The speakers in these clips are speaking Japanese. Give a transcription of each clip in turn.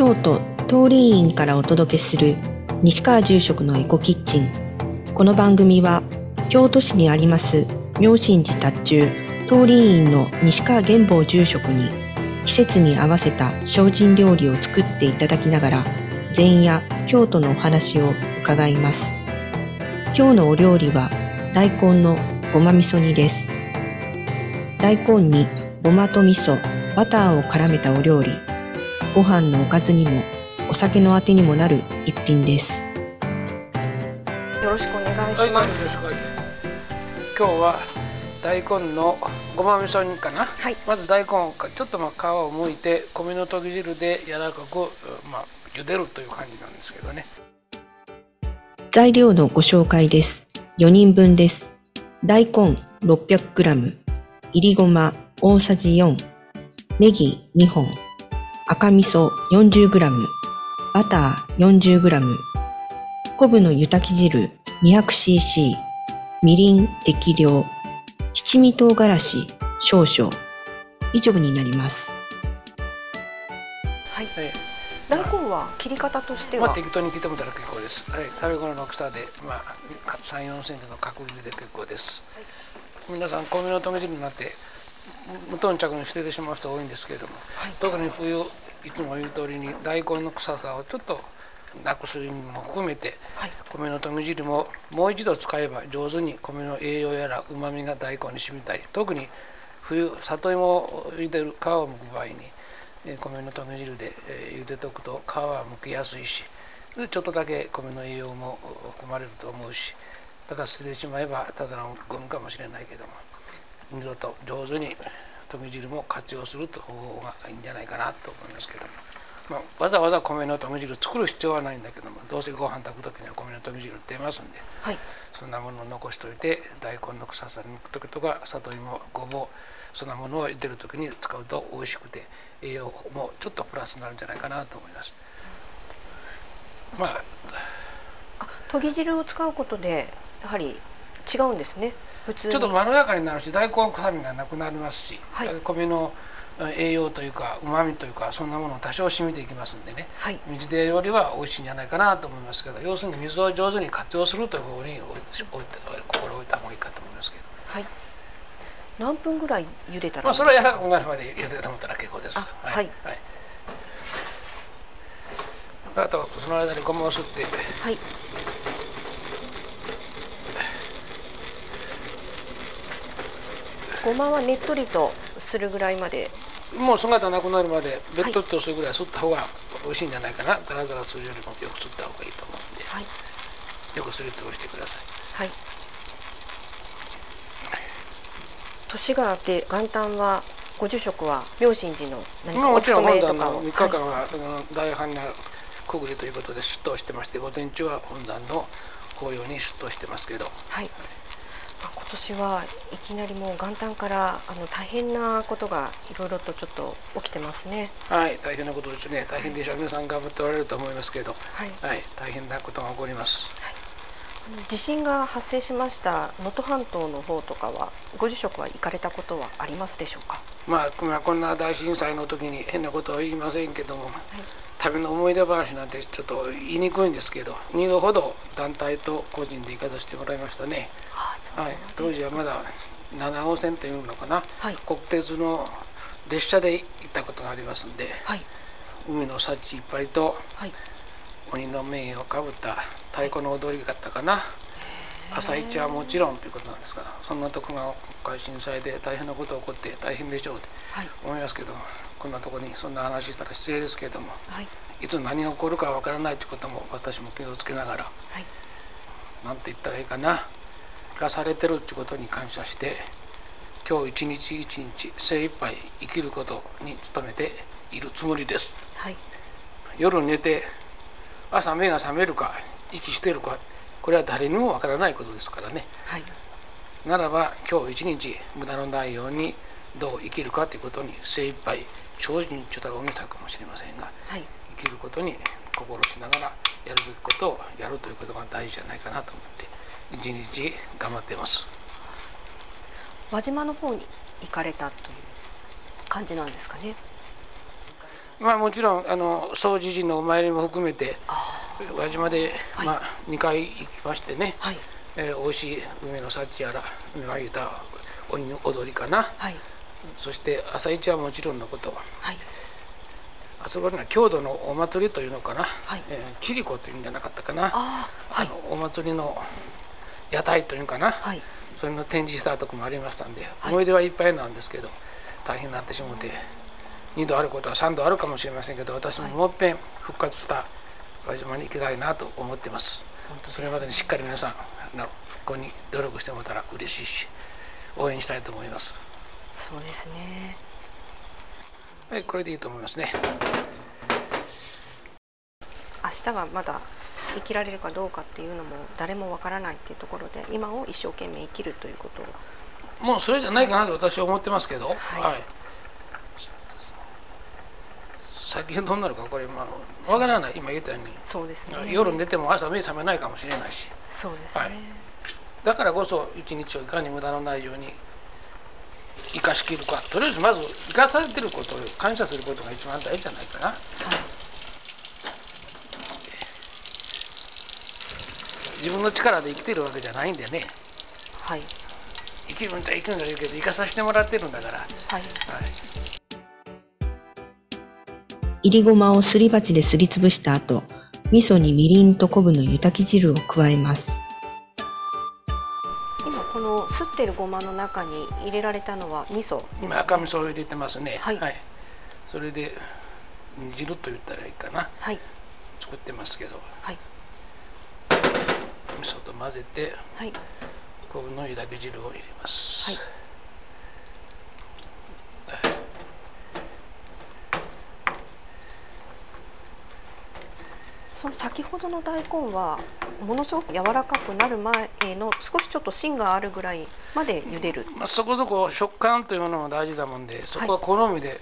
京都通り院からお届けする西川住職のエコキッチン。この番組は京都市にあります妙心寺達中通り院の西川玄坊住職に季節に合わせた精進料理を作っていただきながら禅や京都のお話を伺います。今日のお料理は大根のごま味噌煮です。大根にごまと味噌バターを絡めたお料理。ご飯のおかずにもお酒のあてにもなる一品です。よろしくお願いします。はい、今日は大根のごま味噌煮かな、はい。まず大根をちょっとまあ皮を剥いて米のとぎ汁で柔らかく、まあ、茹でるという感じなんですけどね。材料のご紹介です。4人分です。大根 600g いりごま大さじ4ネギ2本赤味噌 40g バター 40g 昆布の湯炊き汁 200cc みりん適量七味唐辛子少々以上になります。はい。はい大根は切り方としてまあ、は、適当に切ってもらったら結構です、はい、食べ頃の大きさで、まあ、3 4センチの角切りで結構です、皆さん米のとぎ汁になって無頓着に捨ててしまう人多いんですけれども、はい特に冬いつも言う通りに大根の臭さをちょっとなくす意味も含めてはい。米のとぎ汁ももう一度使えば上手に米の栄養やらうまみが大根に染みたり特に冬里芋を茹でる皮を剥く場合にえー米のとぎ汁でえー茹でとくと皮は剥きやすいしでちょっとだけ米の栄養も含まれると思うしだから捨ててしまえばただのゴミかもしれないけども二度と上手にとぎ汁も活用するという方法がいいんじゃないかなと思いますけども。まあ、わざわざ米のとぎ汁作る必要はないんだけどもどうせご飯炊く時には米のとぎ汁出ますんではい。そんなものを残しておいて大根の臭さに抜く時とか里芋ごぼうそんなものを茹でる時に使うと美味しくて栄養もちょっとプラスになるんじゃないかなと思います。まああ、とぎ汁を使うことでやはり違うんですね。普通に。ちょっとまろやかになるし大根臭みがなくなりますし、はい米の栄養というかうまみというかそんなもの多少染みていきますんでねはい。水でよりは美味しいんじゃないかなと思いますけど要するに水を上手に活用するという方に心を置いた方がいいかと思いますけど、はい。何分ぐらい茹でたらまあ、いいそれは柔らかくなるまで茹でてもらったら結構です。あはいはいあとその間にごまをすってはい。ごまはねっとりとするぐらいまで。もう姿なくなるまでベッドとするぐらいすった方が美味しいんじゃないかなザラザラするよりもよくすった方がいいと思うんではい。よくすりつぶしてください。はい。年が明け元旦はご住職は妙心寺の何かおまあもちろん本山の勤めとかを？3日間は、あの大般若くぐりということで出頭してまして午前中は本山の法要に出頭してますけどはい。年はいきなりもう元旦からあの大変なことがいろいろとちょっと起きてますね。はい大変なことですね。大変でしょう皆さん頑張っておられると思いますけど。はい。はい。大変なことが起こります。あの地震が発生しました能登半島の方とかはご住職は行かれたことはありますでしょうか？まあ、まあこんな大震災の時に変なことは言いませんけども、旅の思い出話なんてちょっと言いにくいんですけど2度ほど団体と個人で行かさせてもらいましたね、はい、当時はまだ7号線というのかな、はい。国鉄の列車で行ったことがありますんではい。海の幸いっぱいとはい。鬼の面をかぶった太鼓の踊り方かな。朝市はもちろんということなんですからそんなとこが今回震災で大変なことが起こって大変でしょうってはい。思いますけどこんなところにそんな話したら失礼ですけれどもはい。いつ何が起こるかわからないということも私も気をつけながらはい。何て言ったらいいかな生かされてるってことに感謝して今日一日一日精一杯生きることに努めているつもりです。はい。夜寝て朝目が覚めるか息してるかこれは誰にもわからないことですからね。はい。ならば今日一日無駄のないようにどう生きるかということに精一杯精進ちょっと大げさかもしれませんがはい。生きることに心しながらやるべきことをやるということが大事じゃないかなと思って一日頑張っています。輪島の方に行かれたという感じなんですかね。まあもちろんあの総持寺のお参りも含めて輪島で、はい。まあ、2回行きましてね、はい。えー、美味しい梅の幸やら梅がゆた鬼の踊りかな。はい。そして朝市はもちろんのこと。はい。あそこには郷土のお祭りというのかな、はい。えー、キリコというんじゃなかったかな。ああはい。あのお祭りの屋台というかな、はい。それの展示したとこもありましたんで、はい。思い出はいっぱいなんですけど大変になってしもて2度あることは3度あるかもしれませんけど私ももっぺん復活した輪島に行きたいなと思ってます。それまでにしっかり皆さんあの復興に努力してもらったら嬉しいし応援したいと思います。そうですね。はいこれでいいと思いますね。明日がまだ生きられるかどうかっていうのも誰もわからないっていうところで今を一生懸命生きるということを。もうそれじゃないかなと私は思ってますけど、はい。はい。先がどうなるかこれまあわからない。今言ったように。そうですね。夜寝ても朝目覚めないかもしれないし。そうですね、はい。だからこそ一日をいかに無駄のないように生かしきるか。とりあえずまず生かされてることを感謝することが一番大事じゃないかな自分の力で生きてるわけじゃないんでね。はい。生きるんだ生きるんだ言うけど生かさせてもらってるんだから、はい、はい。いりごまをすり鉢ですりつぶした後、味噌にみりんと昆布の湯炊き汁を加えます。今このすってるごまの中に入れられたのは味噌今赤味噌を入れてますね。はい。それで煮汁と言ったらいいかな。はい。作ってますけど。はい混ぜてはい。昆布の湯炊き汁を入れます、はい。その先ほどの大根はものすごく柔らかくなる前の少しちょっと芯があるぐらいまで茹でる。まあ、そこそこ食感というものも大事だもんでそこは好みで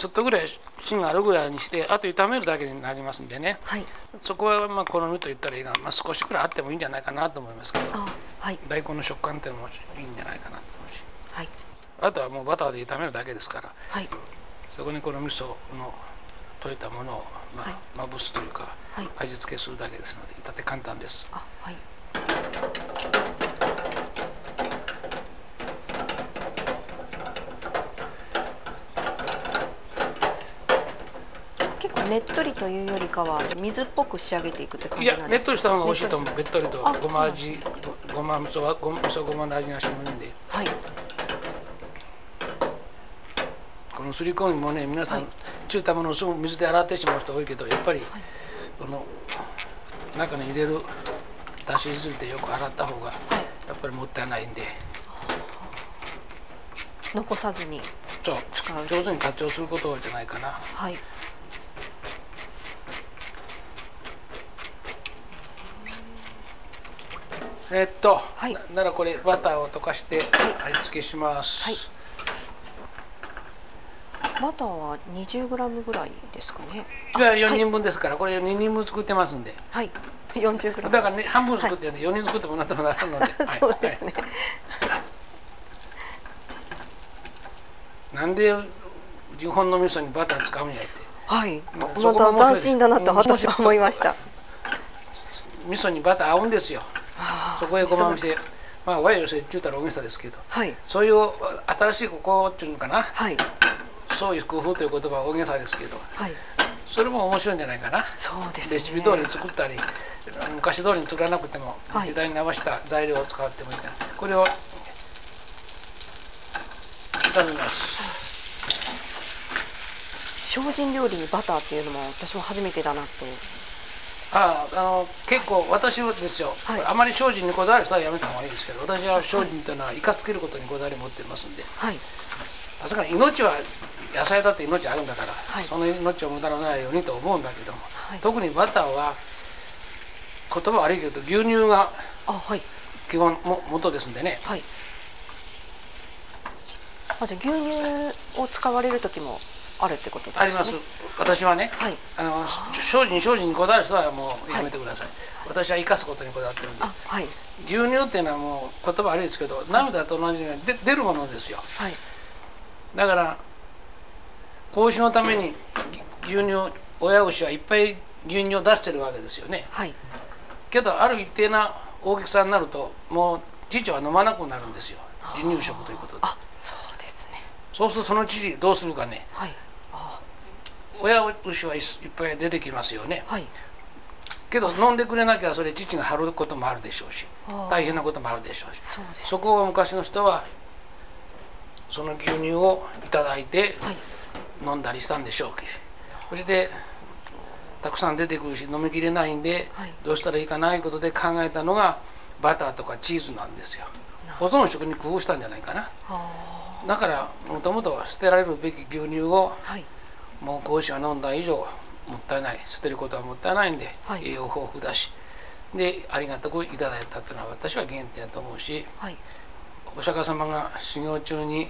ちょっとぐらい芯があるぐらいにしてあと炒めるだけになりますんでね。はい。そこはまあ好みと言ったらいいが、まあ、少しくらいあってもいいんじゃないかなと思いますけど。あはい。大根の食感っていうのもいいんじゃないかなと思うし。はい。あとはもうバターで炒めるだけですから。はい。そこにこの味噌の溶いたものを、まあまぶすというか、はい。味付けするだけですので至って簡単です。あはいねっとりというよりかは水っぽく仕上げていくって感いじなんですやねっとりした方が美味しいと思う。べっとりとあごま味ごごま味噌はご味噌ごまの味がしむんで。はい。このすり込みもね皆さん、はい。中たものをすぐ水で洗ってしまう人多いけどやっぱり、この中に入れるだし汁でよく洗った方がやっぱりもったいないんで。残さずにそう。使う。上手に活用することじゃないかな。はいえっと、はい。なならこれバターを溶かして味付けします、バターは 20g ぐらいですかね。じゃあ4人分ですから、これ2人分作ってますんで。はい。40g だからね半分作ってるんで4人作ってもらってもならんので、は いそうですね、はい。なんで日本の味噌にバター使うんやって。はい、また斬新だなと私は思いました。味噌にバター合うんですよそこへごまをし。てまあ和洋折衷ったら大げさですけど。はい、そういう新しいここっていうのかな。はい、そういう工夫という言葉は大げさですけど。はい、それも面白いんじゃないかな。そうですね。レシピ通りに作ったり昔通りに作らなくてもはい。時代に合わせた材料を使ってもいいな、これを炒めます。精進料理にバターっていうのも私も初めてだなと。あああの結構私はですよ、はい。あまり精進にこだわる人はやめた方がいいですけど私は精進というのは生かすつけることにこだわり持ってますんで。はい、確かに命は野菜だって命あるんだから、はい。その命を無駄のないようにと思うんだけども、はい。特にバターは言葉悪いけど牛乳があ、はい、基本も元ですんでね。はい。あ、じゃあ牛乳を使われる時もあるってことですね。あります。私はね、はい。あの精進精進にこだわる人はもうやめてください、私は生かすことにこだわってるんで。あ、はい、牛乳っていうのはもう言葉悪いですけど涙と同じようにで出るものですよ。はい、だから子牛のために牛乳を親牛はいっぱい牛乳を出してるわけですよね。はい。けどある一定な大きさになるともう乳は飲まなくなるんですよ。離乳食ということで。あそうですね。そうするとその乳どうするかね。はい。あ親牛はいっぱい出てきますよね。はい。けど飲んでくれなきゃそれ乳が張ることもあるでしょうしあ大変なこともあるでしょうし。そこを昔の人はその牛乳をいただいてはい。飲んだりしたんでしょうけどそしてたくさん出てくるし飲みきれないんではい。どうしたらいいかないうことで考えたのがバターとかチーズなんですよ。な保存食に工夫したんじゃないかな。あ。だからもともと捨てられるべき牛乳をーはいもう子牛が飲んだ以上もったいない。捨てることはもったいないんで、はい。栄養豊富だし。でありがたくいただいたというのは私は原点だと思うしはい。お釈迦様が修行中に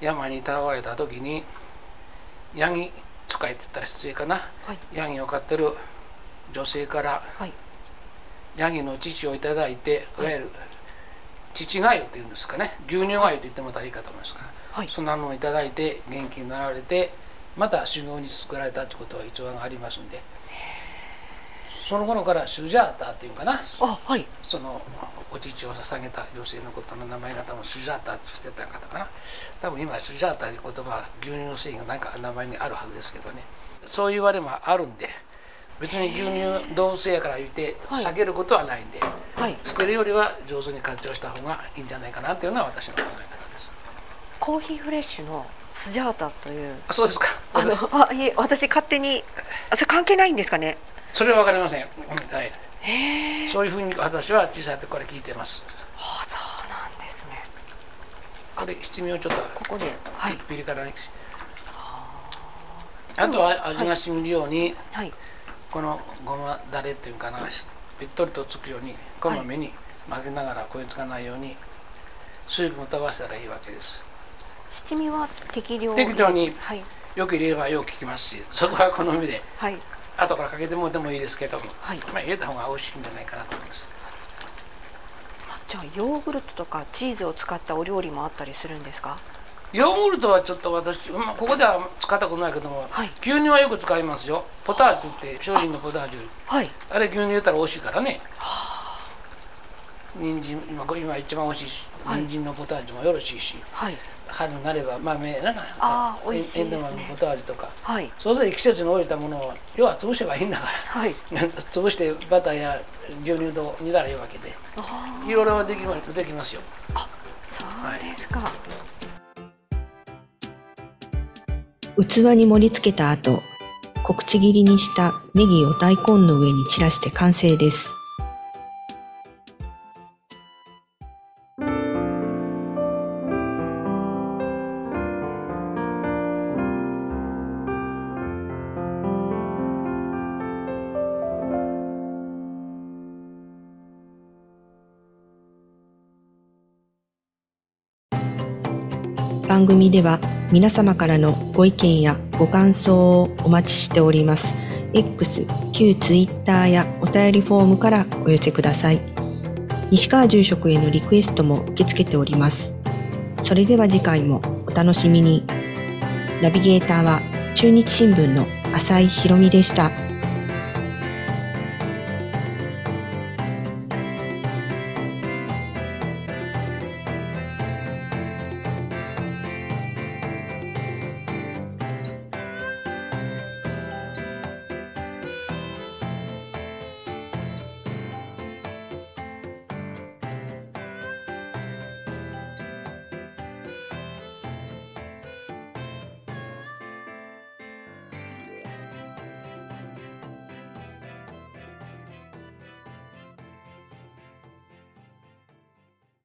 山に囚われた時にヤギ使いって言ったら失礼かな。はい。ヤギを飼ってる女性からはい。ヤギの乳をいただいてい。わゆる乳がゆっていうんですかね。牛乳がゆと言ってもらったらいいかと思いますから。はい。そんなのをいただいて元気になられてまた修行に作られたということは逸話がありますんで。その頃からシュジャータっていうかな。あはい。そのお乳を捧げた女性のことの名前が多分シュジャータとしてた方かな。多分今シュジャータという言葉は牛乳の繊維が何か名前にあるはずですけどね。そういう言われもあるんで別に牛乳動物性やから言ってはい。避けることはないんで、はい。捨てるよりは上手に活用した方がいいんじゃないかなというのは私の考え方です。コーヒーフレッシュのスジャータという。あそうですかあのあいえ私勝手にあそれ関係ないんですかね？それは分かりません、うんはい、そういうふうに私は小さい時から聞いてます。あそうなんですね。これ七味をちょっとここではい。ピリ辛にあとは味が染みるように、はい。このごまだれっていうかなぺっとりとつくようにこまめに混ぜながら焦げつかないように水分を飛ばしたらいいわけです。七味は適量適当に。はいよく入れればよく効きますしそこは好みではい。後からかけてもらってもいいですけども、はい。まあ、入れた方が美味しいんじゃないかなと思います。あじゃあヨーグルトとかチーズを使ったお料理もあったりするんですか？ヨーグルトはちょっと私、まあ、ここでは使ったことないけども、はい。牛乳はよく使いますよ。ポタージュって精進のポタージュ。はい。あれ牛乳入れたら美味しいからね。人参今これ今一番美味しいしはい。人参のポタージュもよろしいし、はい春になれば豆なんかあー美味しいですね。ポタージュとか。はい。それぞれ季節に応じたものを要は潰せばいいんだから。はい。潰してバターや牛乳と煮たらいいわけで。あいろいろできまできますよ。そうですか、器に盛り付けた後、小口切りにしたネギを大根の上に散らして完成です。組では皆様からのご意見やご感想をお待ちしております。X、旧 Twitter やお便りフォームからお寄せください。西川住職へのリクエストも受け付けております。それでは次回もお楽しみに。ナビゲーターは中日新聞の浅井博美でした。